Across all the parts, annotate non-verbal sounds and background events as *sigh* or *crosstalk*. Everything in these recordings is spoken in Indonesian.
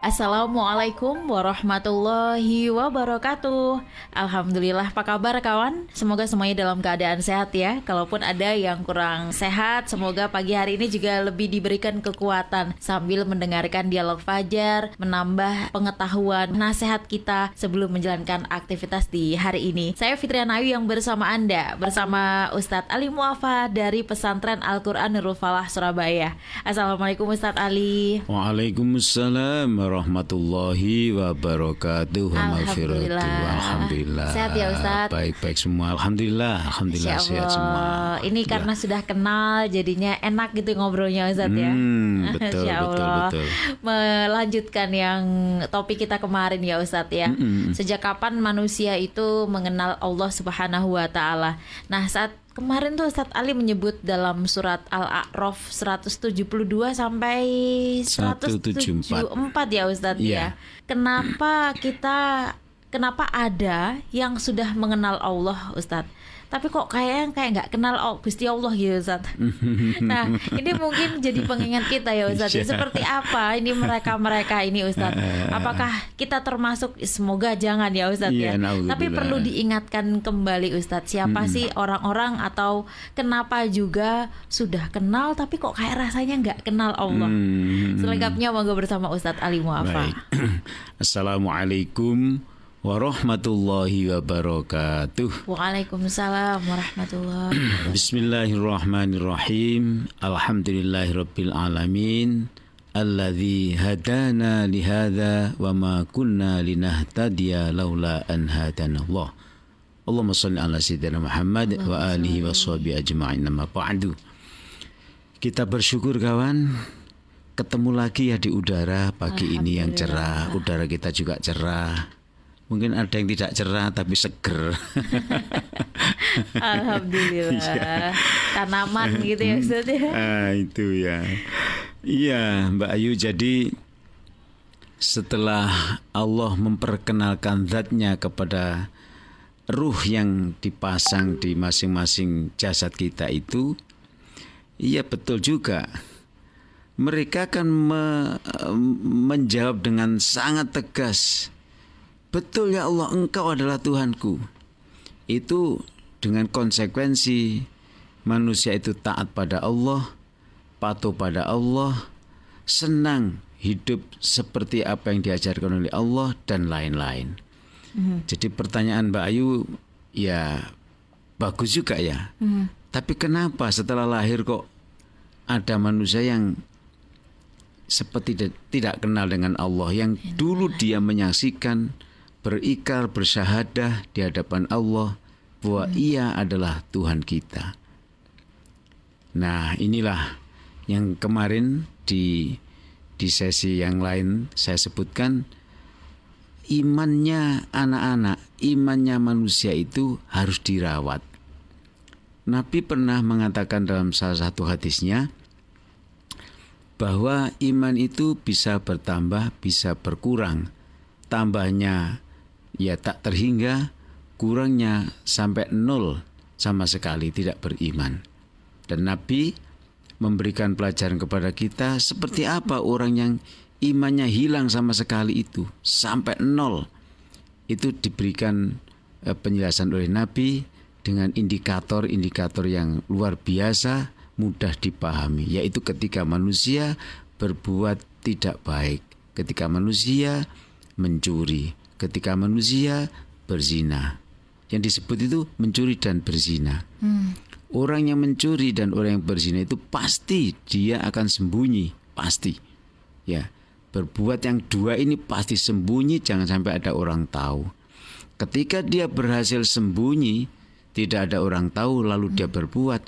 Assalamualaikum warahmatullahi wabarakatuh. Alhamdulillah apa kabar kawan? Semoga semuanya dalam keadaan sehat ya. Kalaupun ada yang kurang sehat Semoga pagi hari ini juga lebih diberikan kekuatan Sambil mendengarkan dialog fajar Menambah pengetahuan nasihat kita Sebelum menjalankan aktivitas di hari ini. Saya Fitriana Ayu yang bersama Anda Bersama Ustadz Ali Muafa Dari Pesantren Al-Quran Nurul Falah Surabaya. Assalamualaikum Ustadz Ali. Waalaikumsalam warahmatullahi wabarakatuh. Alhamdulillah. Alhamdulillah. Sehat ya Ustaz? Baik-baik semua. Alhamdulillah. Alhamdulillah sehat semua. Ini karena sudah kenal jadinya enak gitu ngobrolnya Ustaz ya. Hmm, *laughs* betul, betul, Allah. betul. Melanjutkan yang topik kita kemarin ya Ustadz ya. Sejak kapan manusia itu mengenal Allah Subhanahu wa taala. Nah, saat kemarin tuh Ustadz Ali menyebut dalam surat Al-A'raf 172 sampai 174 ya Ustadz Iya. ya. Kenapa kita kenapa ada yang sudah mengenal Allah Ustadz? Tapi kok kayak kayak nggak kenal oh, Gusti Allah gitu Ustadz. *laughs* nah ini mungkin jadi pengingat kita ya Ustadz. Iya. Seperti apa ini mereka-mereka ini Ustadz? Apakah kita termasuk semoga jangan ya Ustadz ya. Iya, naudzubillah. Tapi perlu diingatkan kembali Ustadz. Siapa sih orang-orang atau kenapa juga sudah kenal tapi kok kayak rasanya nggak kenal Allah? Hmm. Selengkapnya monggo bersama Ustadz Ali Muafa. *clears throat* Assalamualaikum warahmatullahi wabarakatuh. Waalaikumsalam warahmatullahi wabarakatuh. Bismillahirrahmanirrahim. Alhamdulillahirabbil alamin. Alladzi hadana lihada wa ma kunna linahtadiya laula an hadanallah. Allahumma salli ala sayyidina Muhammad wa alihi wa sahbihi ajma'in amma ba'du. Kita bersyukur kawan ketemu lagi ya di udara pagi ini yang cerah. Udara kita juga cerah. Mungkin ada yang tidak cerah tapi seger. *laughs* Alhamdulillah. Tanaman gitu ya Ustaz ya. Ah, itu ya. Iya, Mbak Ayu. Jadi setelah Allah memperkenalkan zatnya kepada ruh yang dipasang di masing-masing jasad kita itu, iya betul juga. Mereka akan me- menjawab dengan sangat tegas, betul ya Allah, Engkau adalah Tuhanku. Itu dengan konsekuensi manusia itu taat pada Allah, patuh pada Allah, senang hidup seperti apa yang diajarkan oleh Allah dan lain-lain. Jadi pertanyaan Mbak Ayu ya bagus juga ya. Tapi kenapa setelah lahir kok ada manusia yang seperti tidak- tidak kenal dengan Allah yang dulu dia menyaksikan berikrar bersyahadah di hadapan Allah bahwa ia adalah Tuhan kita. Nah, inilah yang kemarin di di sesi yang lain saya sebutkan imannya anak-anak, imannya manusia itu harus dirawat. Nabi pernah mengatakan dalam salah satu hadisnya bahwa iman itu bisa bertambah, bisa berkurang. Tambahnya ya tak terhingga, kurangnya sampai nol sama sekali tidak beriman. Dan Nabi memberikan pelajaran kepada kita seperti apa orang yang imannya hilang sama sekali itu sampai nol. Itu diberikan eh, penjelasan oleh Nabi dengan indikator-indikator yang luar biasa mudah dipahami yaitu ketika manusia berbuat tidak baik, ketika manusia mencuri, ketika manusia berzina. Yang disebut itu mencuri dan berzina. Orang yang mencuri dan orang yang berzina itu pasti dia akan sembunyi, pasti. Ya, berbuat yang dua ini pasti sembunyi, jangan sampai ada orang tahu. Ketika dia berhasil sembunyi, tidak ada orang tahu, lalu dia berbuat,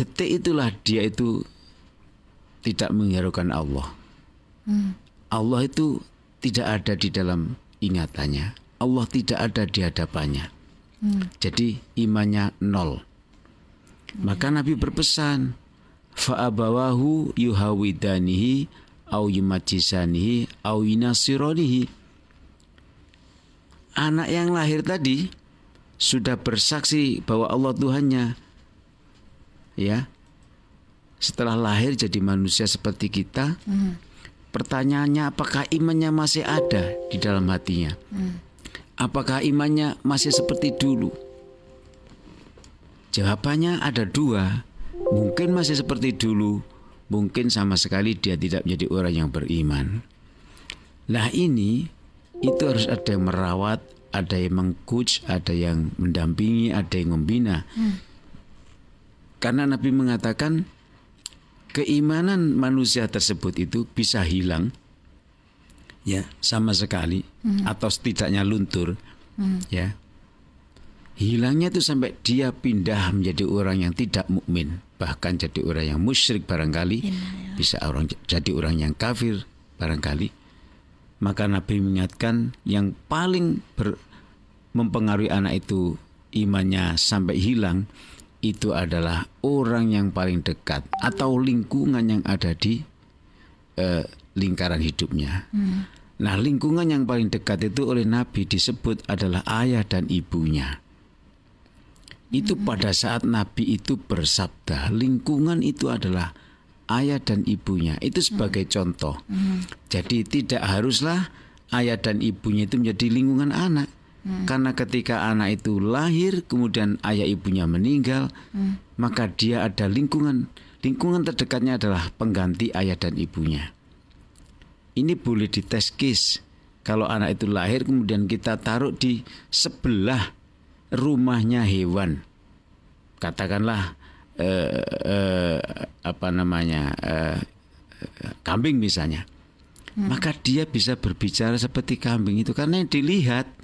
detik itulah dia itu tidak menghiraukan Allah. Allah itu tidak ada di dalam ingatannya. Allah tidak ada di hadapannya. Jadi imannya nol. Maka Nabi berpesan, fa'abawahu yuhawidanihi au yumajisanihi au yunasironihi. anak yang lahir tadi sudah bersaksi bahwa Allah Tuhannya ya setelah lahir jadi manusia seperti kita hmm. Pertanyaannya apakah imannya masih ada di dalam hatinya hmm. apakah imannya masih seperti dulu jawabannya ada dua mungkin masih seperti dulu mungkin sama sekali dia tidak menjadi orang yang beriman nah ini itu harus ada yang merawat ada yang mengcoach, ada yang mendampingi, ada yang membina. Hmm. Karena Nabi mengatakan keimanan manusia tersebut itu bisa hilang ya sama sekali hmm. atau setidaknya luntur hmm. ya. Hilangnya itu sampai dia pindah menjadi orang yang tidak mukmin, bahkan jadi orang yang musyrik barangkali, ya. bisa orang jadi orang yang kafir barangkali. Maka Nabi mengingatkan yang paling ber, mempengaruhi anak itu imannya sampai hilang itu adalah orang yang paling dekat atau lingkungan yang ada di uh, lingkaran hidupnya. Hmm. Nah, lingkungan yang paling dekat itu oleh Nabi disebut adalah ayah dan ibunya. Itu hmm. pada saat Nabi itu bersabda, lingkungan itu adalah ayah dan ibunya. Itu sebagai hmm. contoh. Hmm. Jadi tidak haruslah ayah dan ibunya itu menjadi lingkungan anak. Hmm. Karena ketika anak itu lahir kemudian ayah ibunya meninggal, hmm. maka dia ada lingkungan lingkungan terdekatnya adalah pengganti ayah dan ibunya. Ini boleh diteskis. Kalau anak itu lahir kemudian kita taruh di sebelah rumahnya hewan. Katakanlah eh, eh, apa namanya eh, kambing misalnya. Hmm. Maka dia bisa berbicara seperti kambing itu karena yang dilihat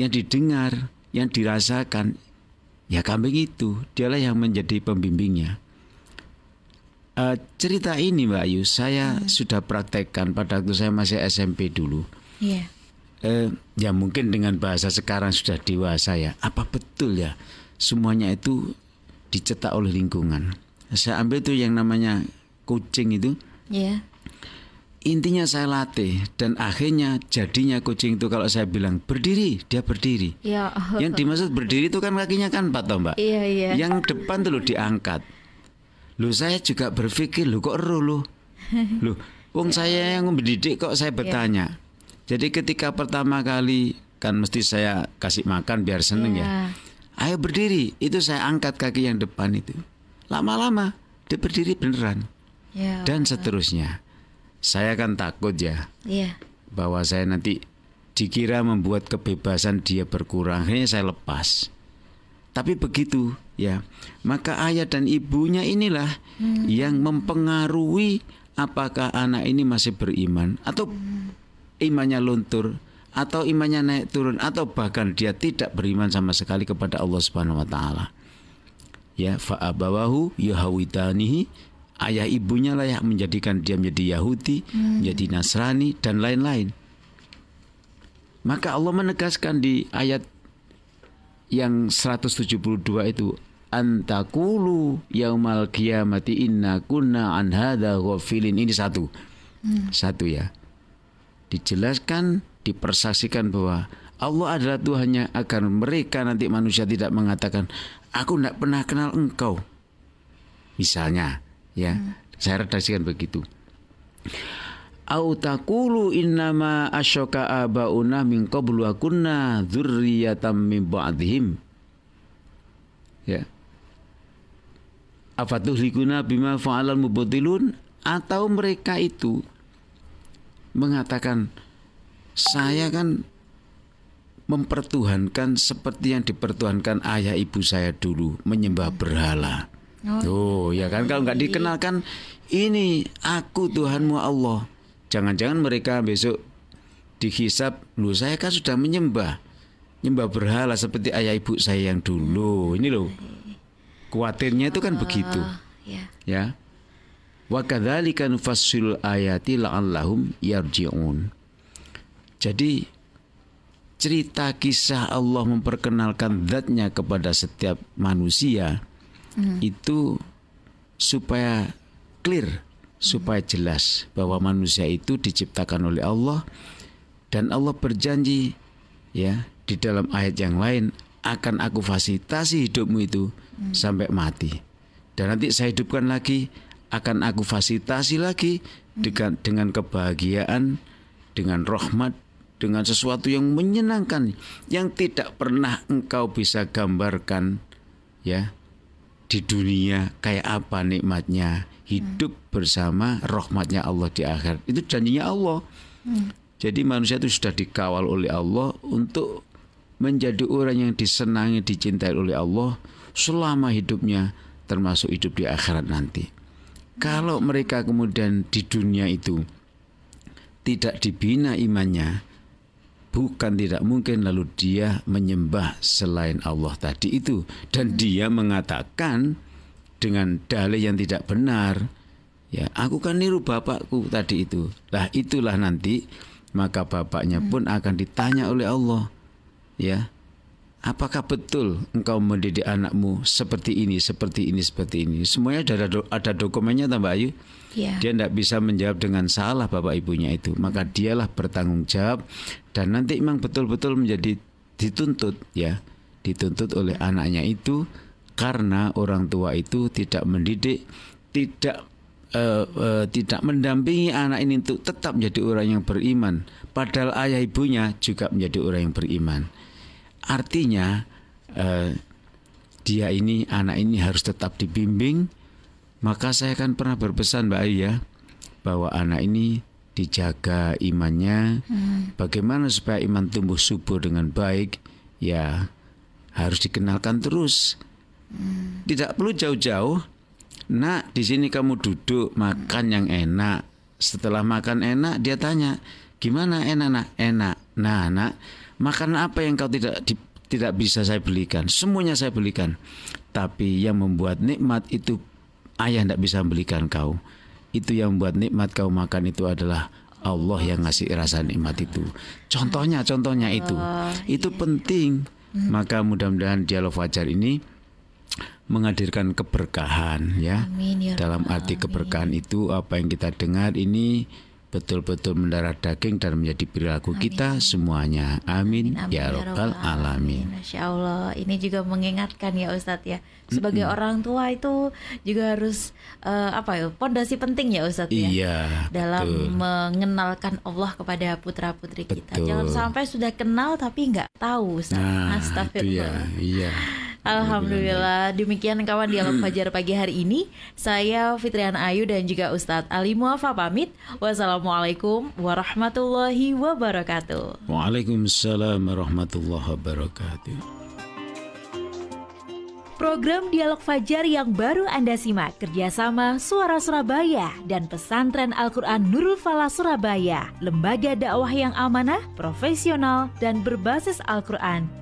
Yang didengar, yang dirasakan, ya kambing itu dialah yang menjadi pembimbingnya. Uh, cerita ini Mbak Ayu saya mm. sudah praktekkan pada waktu saya masih SMP dulu. Yeah. Iya. Uh, ya mungkin dengan bahasa sekarang sudah dewasa ya. Apa betul ya semuanya itu dicetak oleh lingkungan? Saya ambil itu yang namanya kucing itu. Yeah intinya saya latih dan akhirnya jadinya kucing itu kalau saya bilang berdiri dia berdiri. Ya. Yang dimaksud berdiri itu kan kakinya kan empat toh mbak. Iya iya. Yang depan tuh lo diangkat. Lo saya juga berpikir lo kok ero lo. *laughs* Lo, wong ya. saya yang mendidik kok saya bertanya. Ya. Jadi ketika pertama kali kan mesti saya kasih makan biar seneng ya. ya. Ayo berdiri, itu saya angkat kaki yang depan itu. Lama-lama dia berdiri beneran. Ya, dan seterusnya saya kan takut ya. Iya. Bahwa saya nanti dikira membuat kebebasan dia berkurang, akhirnya saya lepas. Tapi begitu ya, maka ayah dan ibunya inilah hmm. yang mempengaruhi apakah anak ini masih beriman atau hmm. imannya luntur atau imannya naik turun atau bahkan dia tidak beriman sama sekali kepada Allah Subhanahu wa taala. Ya, fa abawahu yahawitanihi ayah ibunya lah yang menjadikan dia menjadi Yahudi, hmm. menjadi Nasrani dan lain-lain. Maka Allah menegaskan di ayat yang 172 itu antakulu yaumal kiamati inna kunna an hadza ghafilin ini satu. Hmm. Satu ya. Dijelaskan, dipersaksikan bahwa Allah adalah Tuhannya agar mereka nanti manusia tidak mengatakan aku tidak pernah kenal engkau. Misalnya, Ya, hmm. saya redaksikan begitu. Au taqulu innama asyoka abauna min qablu akunna dzurriyatan min ba'dihim. Ya. Afatuhlikuna bima fa'alal mubtilun atau mereka itu mengatakan saya kan mempertuhankan seperti yang dipertuhankan ayah ibu saya dulu menyembah berhala. Oh, Tuh, ya kan kalau nggak dikenalkan ini aku Tuhanmu Allah. Jangan-jangan mereka besok dihisap, lu saya kan sudah menyembah nyembah berhala seperti ayah ibu saya yang dulu. Ini loh. Kuatirnya itu kan begitu. Ya. ya. Wa kadzalika nufassilul ayati la'allahum yarji'un. Jadi cerita kisah Allah memperkenalkan zatnya kepada setiap manusia hmm. itu supaya clear, supaya jelas bahwa manusia itu diciptakan oleh Allah dan Allah berjanji ya di dalam ayat yang lain akan aku fasilitasi hidupmu itu hmm. sampai mati. Dan nanti saya hidupkan lagi akan aku fasilitasi lagi hmm. dengan dengan kebahagiaan, dengan rahmat, dengan sesuatu yang menyenangkan yang tidak pernah engkau bisa gambarkan ya di dunia kayak apa nikmatnya hidup hmm. bersama rahmatnya Allah di akhir itu janjinya Allah. Hmm. Jadi manusia itu sudah dikawal oleh Allah untuk menjadi orang yang disenangi, dicintai oleh Allah selama hidupnya termasuk hidup di akhirat nanti. Kalau mereka kemudian di dunia itu tidak dibina imannya, bukan tidak mungkin lalu dia menyembah selain Allah tadi itu dan dia mengatakan dengan dalih yang tidak benar, ya aku kan niru bapakku tadi itu. Lah itulah nanti maka bapaknya hmm. pun akan ditanya oleh Allah ya apakah betul engkau mendidik anakmu seperti ini seperti ini seperti ini? Semuanya ada ada dokumennya tambah Ayu? Ya. dia tidak bisa menjawab dengan salah bapak ibunya itu. Maka dialah bertanggung jawab dan nanti memang betul-betul menjadi dituntut ya. Dituntut oleh anaknya itu karena orang tua itu tidak mendidik tidak uh, uh, tidak mendampingi anak ini untuk tetap menjadi orang yang beriman, padahal ayah ibunya juga menjadi orang yang beriman. Artinya uh, dia ini anak ini harus tetap dibimbing. Maka saya kan pernah berpesan Mbak Ayu ya bahwa anak ini dijaga imannya. Hmm. Bagaimana supaya iman tumbuh subur dengan baik? Ya harus dikenalkan terus. Hmm. Tidak perlu jauh-jauh Nak, di sini kamu duduk makan yang enak. Setelah makan enak, dia tanya, gimana enak nak? Enak. Nah, nak, makan apa yang kau tidak di, tidak bisa saya belikan? Semuanya saya belikan. Tapi yang membuat nikmat itu ayah tidak bisa belikan kau. Itu yang membuat nikmat kau makan itu adalah Allah yang ngasih rasa nikmat itu. Contohnya, contohnya itu, itu penting. Maka mudah-mudahan dialog fajar ini menghadirkan keberkahan ya. Amin, ya Dalam arti keberkahan itu apa yang kita dengar ini betul-betul mendarah daging dan menjadi perilaku Amin. kita semuanya. Amin, Amin, ya, ya robbal alamin. Masya Allah, ini juga mengingatkan ya Ustadz ya. Sebagai mm -hmm. orang tua itu juga harus uh, apa ya pondasi penting ya Ustadz ya. Iya. Dalam betul. mengenalkan Allah kepada putra putri kita. Jangan sampai sudah kenal tapi nggak tahu Ustadz. Nah, Astagfirullah. Itu ya, iya. Alhamdulillah. Demikian kawan dialog *clears throat* fajar pagi hari ini. Saya Fitrian Ayu dan juga Ustadz Ali Muafa pamit. Wassalamualaikum warahmatullahi wabarakatuh. Waalaikumsalam warahmatullahi wabarakatuh. Program Dialog Fajar yang baru Anda simak kerjasama Suara Surabaya dan Pesantren Al-Quran Nurul Falah Surabaya, lembaga dakwah yang amanah, profesional, dan berbasis Al-Quran